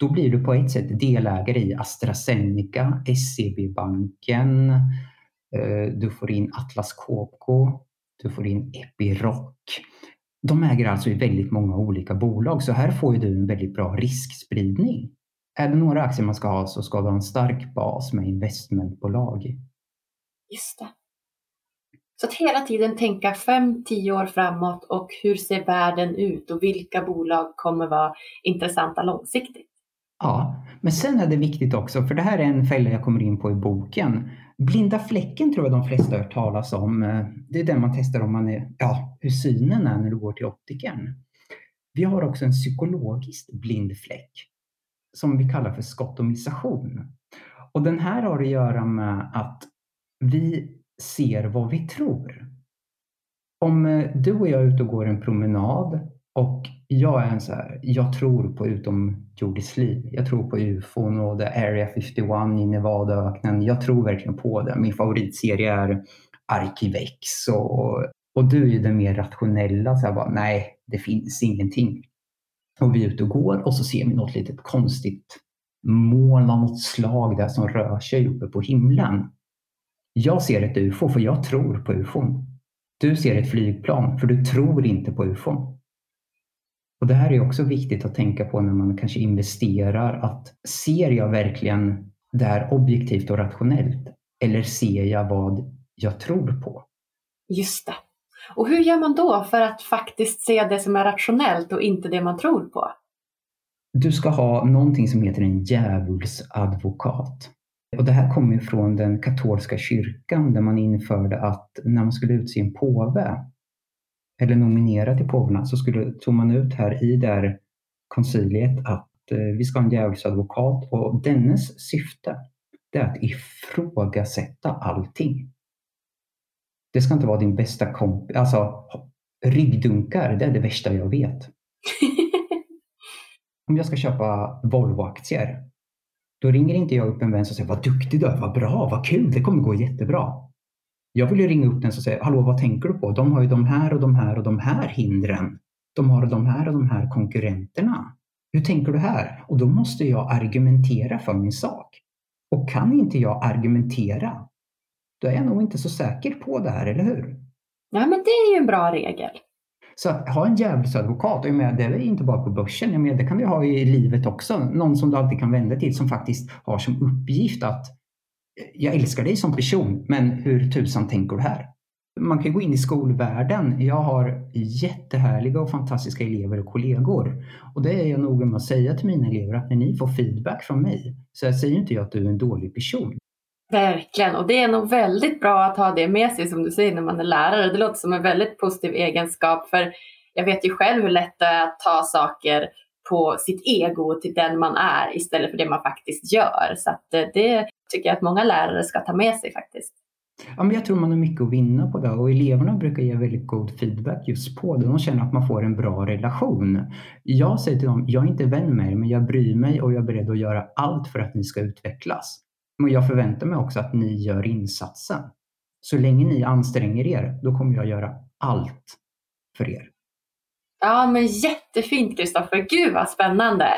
då blir du på ett sätt delägare i AstraZeneca, SEB-banken, eh, du får in Atlas Copco, du får in Epiroc. De äger alltså i väldigt många olika bolag så här får du en väldigt bra riskspridning. Är det några aktier man ska ha så ska du ha en stark bas med investmentbolag. Just det. Så att hela tiden tänka 5-10 år framåt och hur ser världen ut och vilka bolag kommer vara intressanta långsiktigt. Ja, men sen är det viktigt också, för det här är en fälla jag kommer in på i boken. Blinda fläcken tror jag de flesta har hört talas om. Det är den man testar om man är, ja, hur synen är när du går till optikern. Vi har också en psykologisk blind fläck som vi kallar för skottomisation. Och den här har att göra med att vi ser vad vi tror. Om eh, du och jag är ute och går en promenad och jag är en så här, jag tror på utomjordiskt liv. Jag tror på ufon och the Area 51 i Nevadaöknen. Jag tror verkligen på det. Min favoritserie är Arkivex och, och du är ju den mer rationella. Så här bara, nej, det finns ingenting. Och vi är ute och går och så ser vi något litet konstigt moln av något slag där som rör sig uppe på himlen. Jag ser ett ufo för jag tror på ufon. Du ser ett flygplan för du tror inte på ufon. Och Det här är också viktigt att tänka på när man kanske investerar. att Ser jag verkligen det här objektivt och rationellt? Eller ser jag vad jag tror på? Just det. Och hur gör man då för att faktiskt se det som är rationellt och inte det man tror på? Du ska ha någonting som heter en djävulsadvokat. Och det här kommer från den katolska kyrkan där man införde att när man skulle utse en påve eller nominera till påvarna så skulle, tog man ut här i det här konciliet att eh, vi ska ha en djävulsadvokat och dennes syfte det är att ifrågasätta allting. Det ska inte vara din bästa kompis. Alltså, ryggdunkar, det är det värsta jag vet. Om jag ska köpa Volvo-aktier, då ringer inte jag upp en vän och säger vad duktig du är, vad bra, vad kul, det kommer gå jättebra. Jag vill ju ringa upp den och säga, hallå vad tänker du på? De har ju de här och de här och de här hindren. De har de här och de här konkurrenterna. Hur tänker du här? Och då måste jag argumentera för min sak. Och kan inte jag argumentera, då är jag nog inte så säker på det här, eller hur? Ja, men det är ju en bra regel. Så att ha en djävulsadvokat, det är inte bara på börsen, jag menar, det kan du ha i livet också. Någon som du alltid kan vända till som faktiskt har som uppgift att jag älskar dig som person, men hur tusan tänker du här? man kan gå in i skolvärlden. Jag har jättehärliga och fantastiska elever och kollegor. Och det är jag noga med att säga till mina elever att när ni får feedback från mig så jag säger inte jag att du är en dålig person. Verkligen, och det är nog väldigt bra att ha det med sig som du säger när man är lärare. Det låter som en väldigt positiv egenskap för jag vet ju själv hur lätt det är att ta saker på sitt ego till den man är istället för det man faktiskt gör. Så eh, det tycker jag att många lärare ska ta med sig faktiskt. Ja, men jag tror man har mycket att vinna på det och eleverna brukar ge väldigt god feedback just på det. De känner att man får en bra relation. Jag säger till dem, jag är inte vän med er, men jag bryr mig och jag är beredd att göra allt för att ni ska utvecklas. Men jag förväntar mig också att ni gör insatsen. Så länge ni anstränger er, då kommer jag göra allt för er. Ja, men jättefint Kristoffer. Gud vad spännande.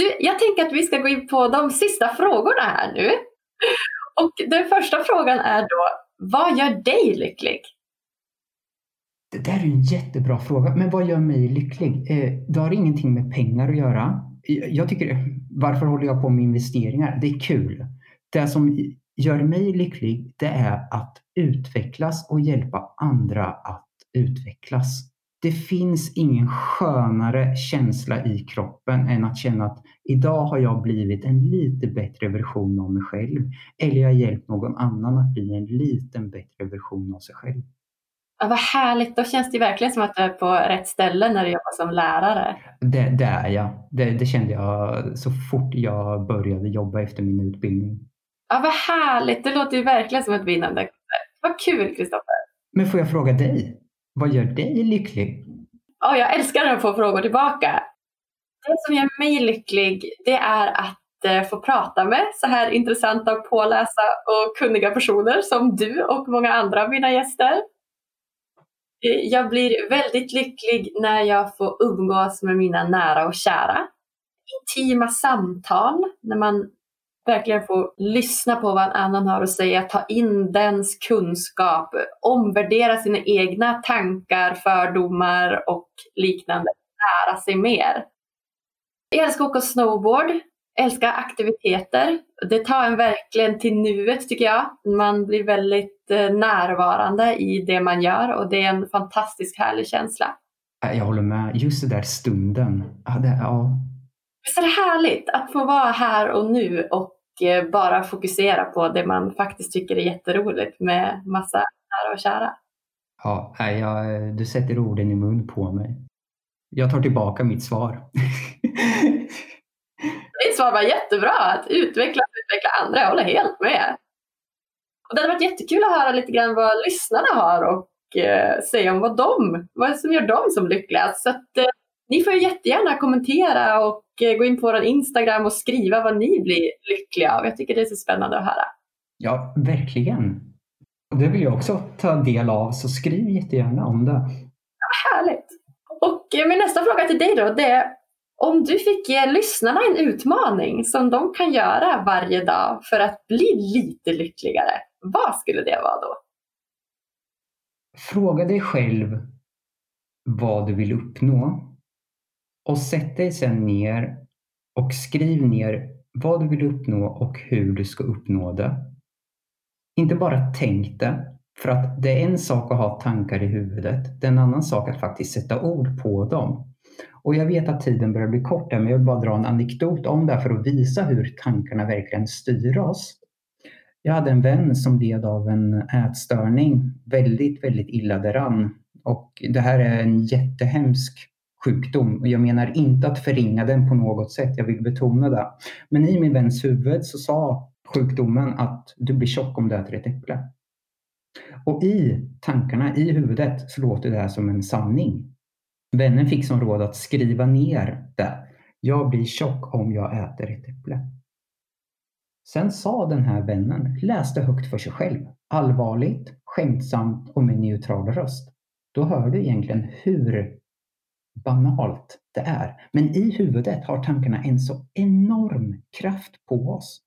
Du, jag tänker att vi ska gå in på de sista frågorna här nu. Och den första frågan är då, vad gör dig lycklig? Det där är en jättebra fråga. Men vad gör mig lycklig? Eh, det har ingenting med pengar att göra. Jag tycker, varför håller jag på med investeringar? Det är kul. Det som gör mig lycklig, det är att utvecklas och hjälpa andra att utvecklas det finns ingen skönare känsla i kroppen än att känna att idag har jag blivit en lite bättre version av mig själv. Eller jag har hjälpt någon annan att bli en liten bättre version av sig själv. Ja, vad härligt, då känns det verkligen som att du är på rätt ställe när du jobbar som lärare. Det, det är jag. Det, det kände jag så fort jag började jobba efter min utbildning. Ja, vad härligt, det låter ju verkligen som ett vinnande Vad kul Kristoffer! Men får jag fråga dig? Vad gör dig lycklig? Oh, jag älskar att få frågor tillbaka. Det som gör mig lycklig det är att eh, få prata med så här intressanta, pålästa och kunniga personer som du och många andra av mina gäster. Eh, jag blir väldigt lycklig när jag får umgås med mina nära och kära. Intima samtal, när man verkligen få lyssna på vad en annan har att säga, ta in dens kunskap, omvärdera sina egna tankar, fördomar och liknande, lära sig mer. Jag älskar att åka snowboard, älskar aktiviteter. Det tar en verkligen till nuet tycker jag. Man blir väldigt eh, närvarande i det man gör och det är en fantastiskt härlig känsla. Jag håller med. Just den där stunden. Ja, det, ja. Visst är det härligt att få vara här och nu och Eh, bara fokusera på det man faktiskt tycker är jätteroligt med massa nära och kära. Ja, jag, du sätter orden i mun på mig. Jag tar tillbaka mitt svar. Ditt svar var jättebra, att utveckla och utveckla andra. Jag håller helt med. Och det hade varit jättekul att höra lite grann vad lyssnarna har och eh, säga om vad de, vad som gör dem som lyckliga. Så att, eh, ni får jättegärna kommentera och eh, gå in på vår Instagram och skriva vad ni blir lyckliga av. Jag tycker det är så spännande att höra. Ja, verkligen. Det vill jag också ta del av, så skriv jättegärna om det. Ja, härligt. Och eh, min nästa fråga till dig då, det är om du fick ge lyssnarna en utmaning som de kan göra varje dag för att bli lite lyckligare, vad skulle det vara då? Fråga dig själv vad du vill uppnå och sätt dig sedan ner och skriv ner vad du vill uppnå och hur du ska uppnå det. Inte bara tänk det, för att det är en sak att ha tankar i huvudet. Det är en annan sak att faktiskt sätta ord på dem. Och jag vet att tiden börjar bli kort men jag vill bara dra en anekdot om det för att visa hur tankarna verkligen styr oss. Jag hade en vän som led av en ätstörning, väldigt, väldigt illa däran. Och det här är en jättehemsk sjukdom. Och jag menar inte att förringa den på något sätt, jag vill betona det. Men i min väns huvud så sa sjukdomen att du blir tjock om du äter ett äpple. Och i tankarna, i huvudet, så låter det här som en sanning. Vännen fick som råd att skriva ner det. Jag blir tjock om jag äter ett äpple. Sen sa den här vännen, läste högt för sig själv, allvarligt, skämtsamt och med neutral röst. Då hör du egentligen hur banalt det är. Men i huvudet har tankarna en så enorm kraft på oss.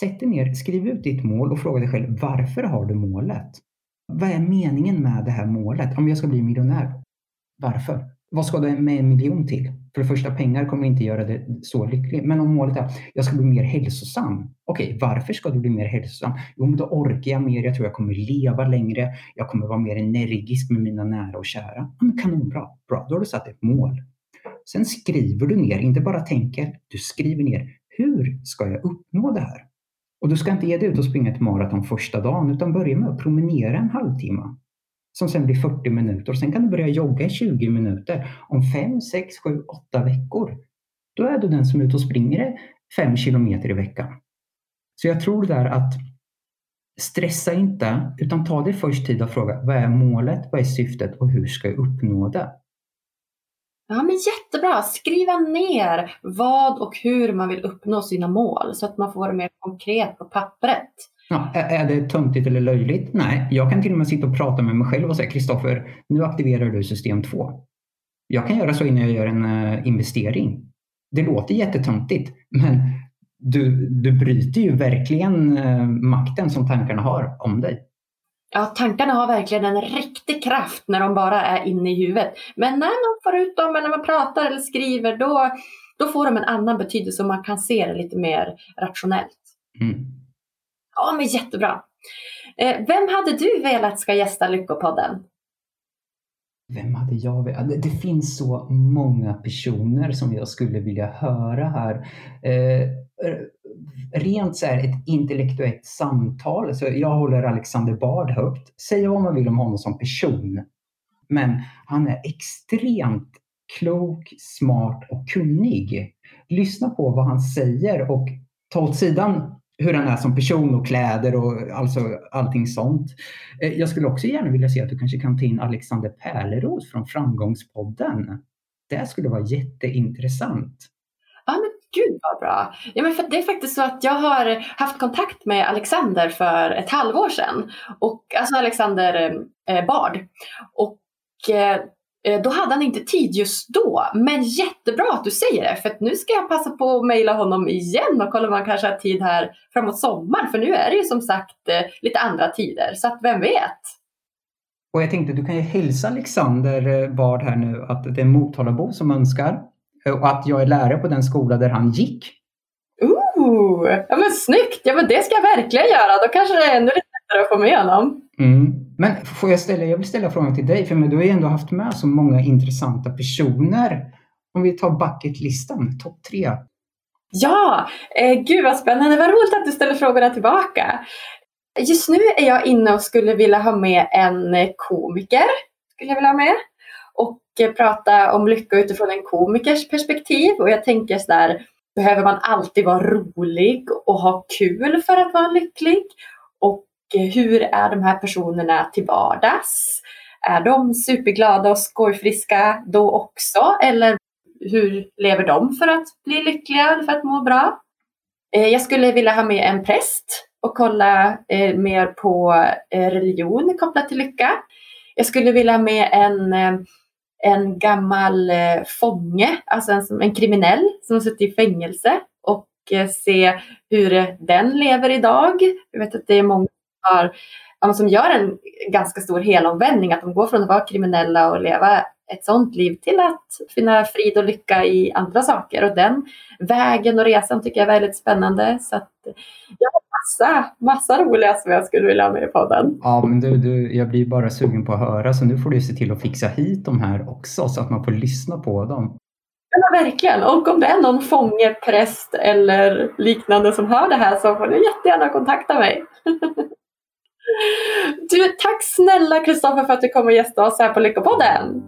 Sätt dig ner, skriv ut ditt mål och fråga dig själv varför har du målet? Vad är meningen med det här målet? Om jag ska bli miljonär, varför? Vad ska du med en miljon till? För det första, pengar kommer inte göra det så lycklig. Men om målet är att jag ska bli mer hälsosam. Okej, okay, varför ska du bli mer hälsosam? Jo, men då orkar jag mer. Jag tror jag kommer leva längre. Jag kommer vara mer energisk med mina nära och kära. Ja, men kanonbra. Bra, då har du satt ett mål. Sen skriver du ner, inte bara tänker. Du skriver ner. Hur ska jag uppnå det här? Och du ska inte ge dig ut och springa ett maraton första dagen, utan börja med att promenera en halvtimme som sen blir 40 minuter. Och sen kan du börja jogga i 20 minuter. Om 5, 6, 7, 8 veckor, då är du den som är ute och springer 5 kilometer i veckan. Så jag tror där att stressa inte, utan ta dig först tid att fråga vad är målet, vad är syftet och hur ska jag uppnå det? Ja, men jättebra! Skriva ner vad och hur man vill uppnå sina mål så att man får det mer konkret på pappret. Ja, är det töntigt eller löjligt? Nej, jag kan till och med sitta och prata med mig själv och säga Kristoffer, nu aktiverar du system 2. Jag kan göra så innan jag gör en uh, investering. Det låter jättetöntigt, men du, du bryter ju verkligen uh, makten som tankarna har om dig. Ja, tankarna har verkligen en riktig kraft när de bara är inne i huvudet. Men när man får ut dem, eller när man pratar eller skriver, då, då får de en annan betydelse och man kan se det lite mer rationellt. Mm. Ja, men jättebra. Eh, vem hade du velat ska gästa Lyckopodden? Vem hade jag velat? Det finns så många personer som jag skulle vilja höra här. Eh, rent så här ett intellektuellt samtal. Så jag håller Alexander Bard högt. Säga vad man vill om honom som person. Men han är extremt klok, smart och kunnig. Lyssna på vad han säger och ta åt sidan hur han är som person och kläder och alltså allting sånt. Eh, jag skulle också gärna vilja se att du kanske kan ta in Alexander Pärleros från Framgångspodden. Det skulle vara jätteintressant. Ja, men gud vad bra. Ja, men för det är faktiskt så att jag har haft kontakt med Alexander för ett halvår sedan. Och, alltså Alexander eh, Bard. Och Eh, då hade han inte tid just då. Men jättebra att du säger det, för nu ska jag passa på att mejla honom igen och kolla om han kanske har tid här framåt sommaren. För nu är det ju som sagt eh, lite andra tider, så att vem vet? Och jag tänkte, du kan ju hälsa Alexander eh, Bard här nu att det är en Motalabo som önskar och att jag är lärare på den skola där han gick. Ooh, ja men snyggt! Ja men det ska jag verkligen göra. Då kanske det är ännu lite lättare att få med honom. Mm. Men får jag ställa, jag vill ställa frågan till dig, för du har ju ändå haft med så många intressanta personer. Om vi tar bucketlistan, topp tre. Ja, eh, gud vad spännande. Vad roligt att du ställer frågorna tillbaka. Just nu är jag inne och skulle vilja ha med en komiker. Skulle jag vilja ha med. Och eh, prata om lycka utifrån en komikers perspektiv. Och jag tänker sådär, behöver man alltid vara rolig och ha kul för att vara lycklig? Och hur är de här personerna till vardags? Är de superglada och skojfriska då också? Eller hur lever de för att bli lyckliga, för att må bra? Eh, jag skulle vilja ha med en präst och kolla eh, mer på religion kopplat till lycka. Jag skulle vilja ha med en, en gammal fånge, alltså en, en kriminell som har suttit i fängelse och se hur den lever idag. Jag vet att det är många har, som gör en ganska stor helomvändning, att de går från att vara kriminella och leva ett sånt liv till att finna frid och lycka i andra saker. Och den vägen och resan tycker jag är väldigt spännande. Så jag har massa, massa roliga som jag skulle vilja ha med i podden. Ja, men du, du, jag blir bara sugen på att höra, så nu får du se till att fixa hit de här också så att man får lyssna på dem. Ja, verkligen. Och om det är någon fånge, präst eller liknande som hör det här så får du jättegärna kontakta mig. Du, tack snälla Kristoffer för att du kom och gästade oss här på Lyckopodden.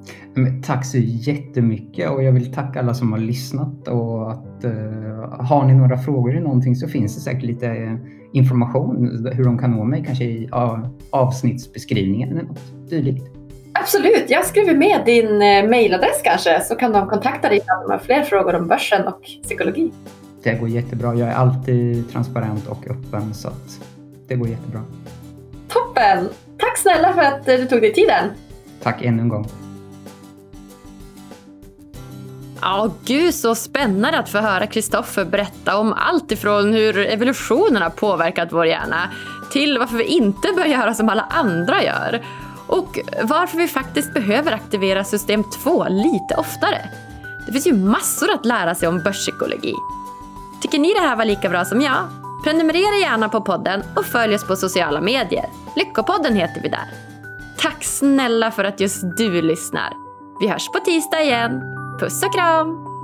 tack så jättemycket och jag vill tacka alla som har lyssnat och att uh, har ni några frågor i någonting så finns det säkert lite uh, information hur de kan nå mig, kanske i uh, avsnittsbeskrivningen eller något dylikt. Absolut, jag skriver med din uh, mailadress kanske så kan de kontakta dig om de har fler frågor om börsen och psykologi. Det går jättebra. Jag är alltid transparent och öppen så att det går jättebra. Toppen! Tack snälla för att du tog dig tiden. Tack ännu en gång. Ja, gud så spännande att få höra Kristoffer berätta om allt ifrån hur evolutionen har påverkat vår hjärna till varför vi inte bör göra som alla andra gör och varför vi faktiskt behöver aktivera system 2 lite oftare. Det finns ju massor att lära sig om börspsykologi. Tycker ni det här var lika bra som jag? Prenumerera gärna på podden och följ oss på sociala medier. Lyckopodden heter vi där. Tack snälla för att just du lyssnar. Vi hörs på tisdag igen. Puss och kram!